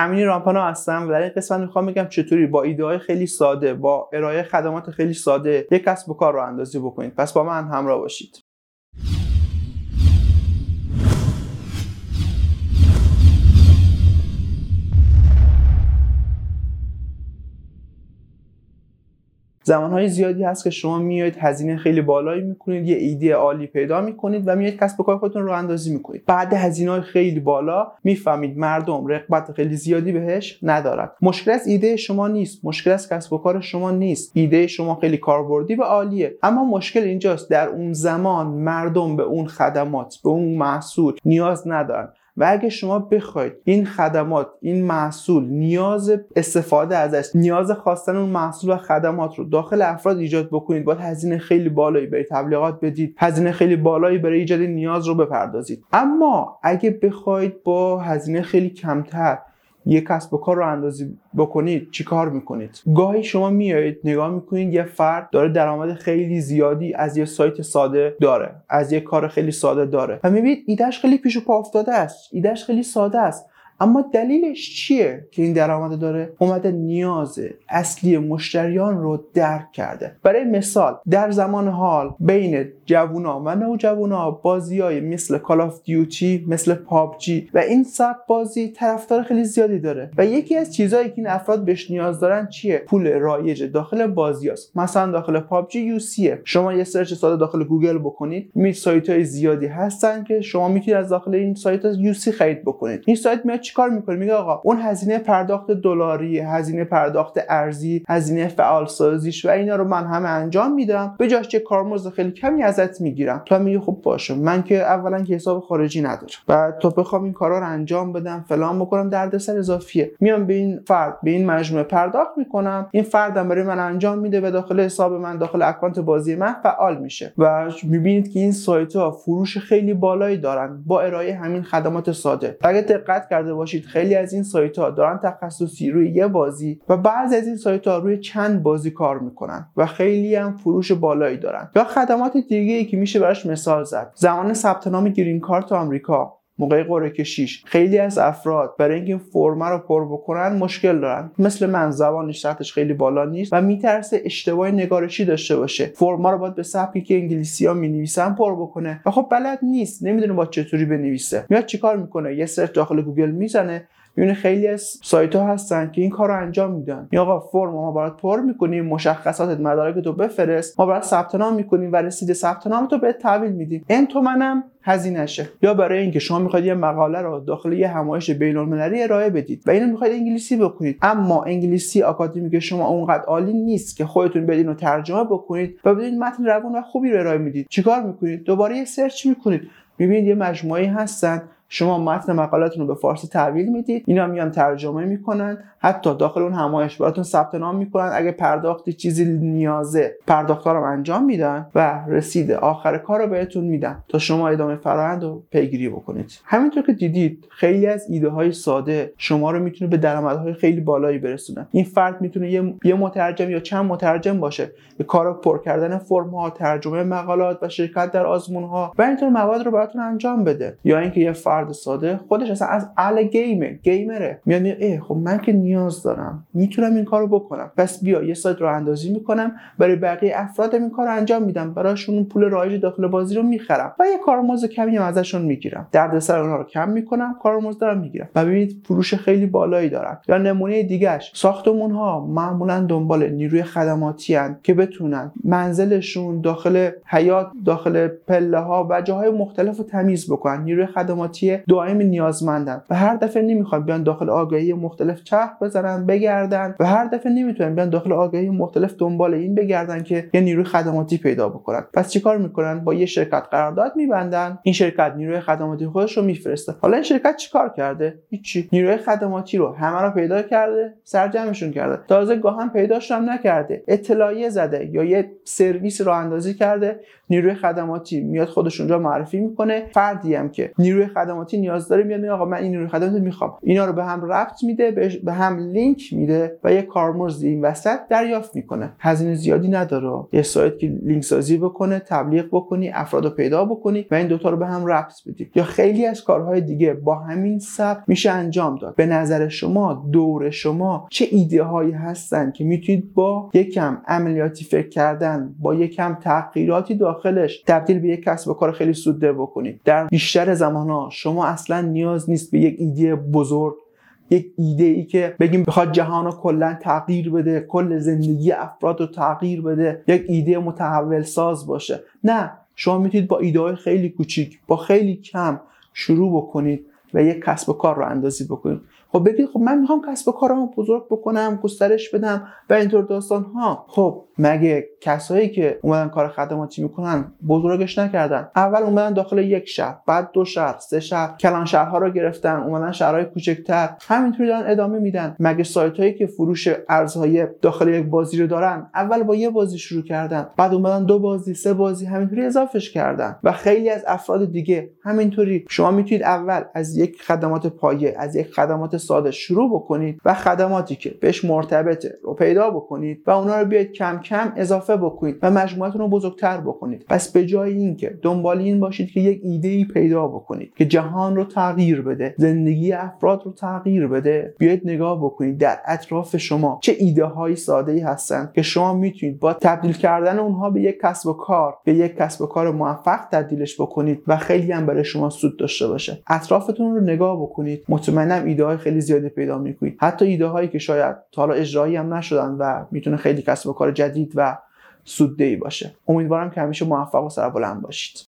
امینی رامپانا هستم و در این قسمت می‌خوام بگم چطوری با ایده های خیلی ساده با ارائه خدمات خیلی ساده یک کسب و کار رو اندازی بکنید. پس با من همراه باشید. زمانهای زیادی هست که شما میایید هزینه خیلی بالایی می‌کنید یه ایده عالی پیدا می‌کنید و میایید کسب و کار خودتون رو اندازی می‌کنید. بعد هزینه های خیلی بالا می‌فهمید مردم رقبت خیلی زیادی بهش ندارد. مشکل از ایده شما نیست. مشکل از کسب و کار شما نیست. ایده شما خیلی کاربردی و عالیه. اما مشکل اینجاست. در اون زمان مردم به اون خدمات به اون محصول نیاز ندارن. و اگه شما بخواید این خدمات این محصول نیاز استفاده ازش نیاز خواستن اون محصول و خدمات رو داخل افراد ایجاد بکنید باید هزینه خیلی بالایی برای تبلیغات بدید هزینه خیلی بالایی برای ایجاد نیاز رو بپردازید. اما اگه بخواید با هزینه خیلی کمتر یه کسب و کار رو اندازی بکنید چیکار می‌کنید؟ گاهی شما میایید نگاه می‌کنید یه فرد داره درآمد خیلی زیادی از یه سایت ساده داره از یه کار خیلی ساده داره. و می‌بینید ایدهش خیلی پیش و پا افتاده است ایدهش خیلی ساده است. اما دلیلش چیه که این درآمد داره؟ اومده نیاز اصلی مشتریان رو درک کرده. برای مثال در زمان حال بین جوونا و نوجوانا بازیای مثل Call of Duty مثل PUBG و این سبک بازی طرفدار خیلی زیادی داره. و یکی از چیزهایی که این افراد بهش نیاز دارن چیه؟ پول رایج داخل بازی است مثلا داخل PUBG UC ه شما یه search ساده داخل گوگل بکنید. می‌بینی سایت های زیادی هستن که شما می‌تونید از داخل این سایت UC خرید بکنید. این سایت میاد چیکار می‌کنه میگه آقا اون هزینه پرداخت دلاری هزینه پرداخت ارزی هزینه فعال سازیش و اینا رو من همه انجام میدم. به جاش چه کارمزد خیلی کمی ازت می‌گیرم. تو میگه خب باشه. من که اولا که حساب خارجی ندارم. و تو بخوام این کارا رو انجام بدم فلان بکنم دردسر اضافیه. میام به این فرد به این مجموعه پرداخت می‌کنم. این فردم برای من انجام میده و داخل حساب من داخل اکانت بازی من فعال میشه. و می‌بینید که این سایت ها فروش خیلی بالایی دارن. با ارائه همین خدمات ساده. اگه دقت کرده باشید. خیلی از این سایت ها دارن تخصصی روی یه بازی و بعضی از این سایت ها روی چند بازی کار می‌کنن و خیلی هم فروش بالایی دارن. یا خدمات دیگه ای که میشه براش مثال زد. زمان ثبت نام گرین کارت آمریکا. موقع قرعه کشیش. خیلی از افراد برای اینکه این فرمه رو پر بکنن مشکل دارن. مثل من زبانش سطحش خیلی بالا نیست و میترسه اشتباه نگارشی داشته باشه. فرما رو باید به سبکی که انگلیسی ها می‌نویسن پر بکنه. و خب بلد نیست. نمی‌دونه باید چطوری بنویسه. میاد چیکار می‌کنه؟ یه search داخل گوگل می‌زنه. می‌بینه خیلی از سایت ها هستن که این کار رو انجام میدن. یا آقا فرم ما برات پر می‌کنیم مشخصات مدارک تو بفرست. ما برات ثبت نام می‌کنیم و رسید ثبت نام تو بهت تحویل میدیم. ان تومنم هزینهشه. یا برای اینکه شما می‌خواید یه مقاله رو داخل یه همایش بین المللی ارائه بدید و اینو می‌خواید انگلیسی بکنید اما انگلیسی آکادمیک شما اونقدر عالی نیست که خودتون بدین رو ترجمه بکنید و بدین متن روان و خوبی رو ارائه می‌دید. چیکار می‌کنید؟ دوباره search می‌کنید. می‌بینید یه مجموعه هستن شما متن مقالتون رو به فارسی تحویل می‌دید. اینا میان ترجمه می‌کنن. حتی داخل اون همایش براتون ثبت نام می‌کنن. اگه پرداختی چیزی نیازه پرداخت رو انجام میدن و رسید آخر کار رو بهتون میدن تا شما ادامه فرآیند رو پیگیری بکنید. همینطور که دیدید خیلی از ایده های ساده شما رو می‌تونه به درآمدهای خیلی بالایی برسونه. این فرد می‌تونه یه, مترجم یا چند مترجم باشه. به کار پر کردن فرم ترجمه مقالات و شرکت در آزمون ها و اینطور مواد رو براتون انجام بده. یا اینکه یه فرد ساده خودش اصلا از ال گیمه گیمره. میاد میگه خب من که نیاز دارم. می‌تونم این کارو بکنم. پس بیا یه سایت رو اندازی می‌کنم برای بقیه افراد این کار انجام میدم. براشون پول رایج داخل بازی رو می‌خرم. و یه کارمزد کمی هم ازشون می‌گیرم. دردسر اونها رو کم می‌کنم کارمزد رو می‌گیرم. و ببینید فروش خیلی بالایی دارن. یا نمونه دیگهش. ساختمون ها معمولا دنبال نیروی خدماتی هن که بتونن منزلشون داخل حیات داخل پله ها و جاهای مختلف رو تمیز بکنن. نیروی خدماتی دائم نیازمندن و هر دفعه نمی‌خوان بیان داخل آگاهی مختلف چرخ بزنن بگردن و هر دفعه نمی‌تونن بیان داخل آگاهی مختلف دنبال این بگردن که یه نیروی خدماتی پیدا بکنن. پس چیکار می‌کنن؟ با یه شرکت قرارداد میبندن. این شرکت نیروی خدماتی خودش رو میفرسته. حالا این شرکت چیکار کرده؟ هیچی. نیروی خدماتی رو همه رو پیدا کرده سرجمشون کرده. تازه گاهن پیداش هم نکرده. اطلاعیه زده یا یه سرویس رو اندازی کرده. نیروی خدماتی میاد خودش اونجا معرفی می‌کنه. فردی هم که نیروی خدماتی نیاز داره میاد آقا من این نیروی خدماتی می‌خوام. اینا رو به هم ربط میده به هم لینک میده و یه کارمزد این وسط دریافت می‌کنه. هزینه زیادی نداره. یه سایت که لینک سازی بکنه تبلیغ بکنی افراد رو پیدا بکنی و این دوتا رو به هم ربط بدی. یا خیلی از کارهای دیگه با همین سبک میشه انجام داد. به نظر شما دور شما چه ایده هایی هستن که می‌تونید با یکم عملیاتی فکر کردن با یکم تغییراتی داخلش تبدیل به یک کسب و کار خیلی سوده بکنید. در بیشتر زمان ها شما اصلا نیاز نیست به یک ایده بزرگ یک ایده ای که بگیم بخواد جهان رو کلا تغییر بده کل زندگی افراد رو تغییر بده یک ایده متحول ساز باشه. نه شما می‌تونید با ایده های خیلی کوچیک با خیلی کم شروع بکنید و یک کسب و کار رو اندازی بکنید. خب بگید خب من می‌خوام کسب و کارمو بزرگ بکنم گسترش بدم و اینطور داستان ها خب مگه کسایی که اومدن کار خدماتی می‌کنن بزرگش نکردن؟ اول اومدن داخل یک شهر بعد دو شهر سه شهر کلان شهرها رو گرفتن اومدن شهرهای کوچکتر همینطوری دارن ادامه میدن. مگه سایت هایی که فروش ارزهای داخل یک بازی رو دارن اول با یه بازی شروع کردن بعد اومدن دو بازی سه بازی همینطوری اضافهش کردن. و خیلی از افراد دیگه همینطوری. شما می‌تونید اول از یک خدمات پایه از یک خدمات ساده شروع بکنید و خدماتی که بهش مرتبطه رو پیدا بکنید و اونا رو بیاید کم کم اضافه بکنید و مجموعتون رو بزرگتر بکنید. پس به جای اینکه دنبال این باشید که یک ایده ای پیدا بکنید که جهان رو تغییر بده زندگی افراد رو تغییر بده بیاید نگاه بکنید در اطراف شما چه ایده های ساده ای هستن که شما می‌تونید با تبدیل کردن اونها به یک کسب و کار به یک کسب و کار موفق تبدیلش بکنید و خیلی هم برای شما سود داشته باشه. اطرافتون رو نگاه بکنید. مطمئنم ایده های خیلی زیادی پیدا می‌کنید حتی ایده هایی که شاید تا حالا اجرایی هم نشدن و می‌تونه خیلی کسب و کار جدید و سوددهی باشه. امیدوارم که همیشه موفق و سربلند باشید.